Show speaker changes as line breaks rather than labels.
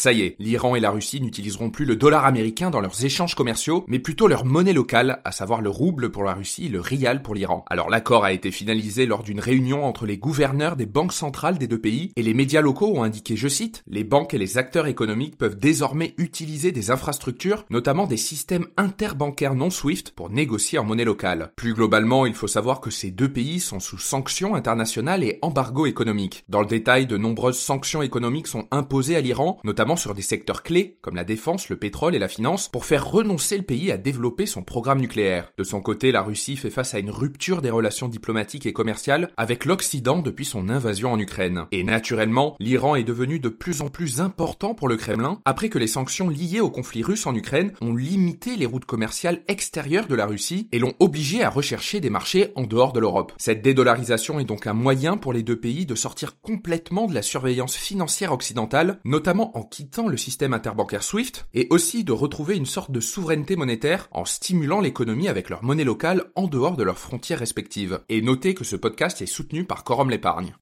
Ça y est, l'Iran et la Russie n'utiliseront plus le dollar américain dans leurs échanges commerciaux, mais plutôt leur monnaie locale, à savoir le rouble pour la Russie et le rial pour l'Iran. Alors l'accord a été finalisé lors d'une réunion entre les gouverneurs des banques centrales des deux pays, et les médias locaux ont indiqué, je cite, les banques et les acteurs économiques peuvent désormais utiliser des infrastructures, notamment des systèmes interbancaires non SWIFT, pour négocier en monnaie locale. Plus globalement, il faut savoir que ces deux pays sont sous sanctions internationales et embargo économique. Dans le détail, de nombreuses sanctions économiques sont imposées à l'Iran, notamment sur des secteurs clés comme la défense, le pétrole et la finance, pour faire renoncer le pays à développer son programme nucléaire. De son côté, la Russie fait face à une rupture des relations diplomatiques et commerciales avec l'Occident depuis son invasion en Ukraine. Et naturellement, l'Iran est devenu de plus en plus important pour le Kremlin après que les sanctions liées au conflit russe en Ukraine ont limité les routes commerciales extérieures de la Russie et l'ont obligé à rechercher des marchés en dehors de l'Europe. Cette dédollarisation est donc un moyen pour les deux pays de sortir complètement de la surveillance financière occidentale, notamment en le système interbancaire SWIFT, et aussi de retrouver une sorte de souveraineté monétaire en stimulant l'économie avec leur monnaie locale en dehors de leurs frontières respectives. Et notez que ce podcast est soutenu par Corum l'épargne.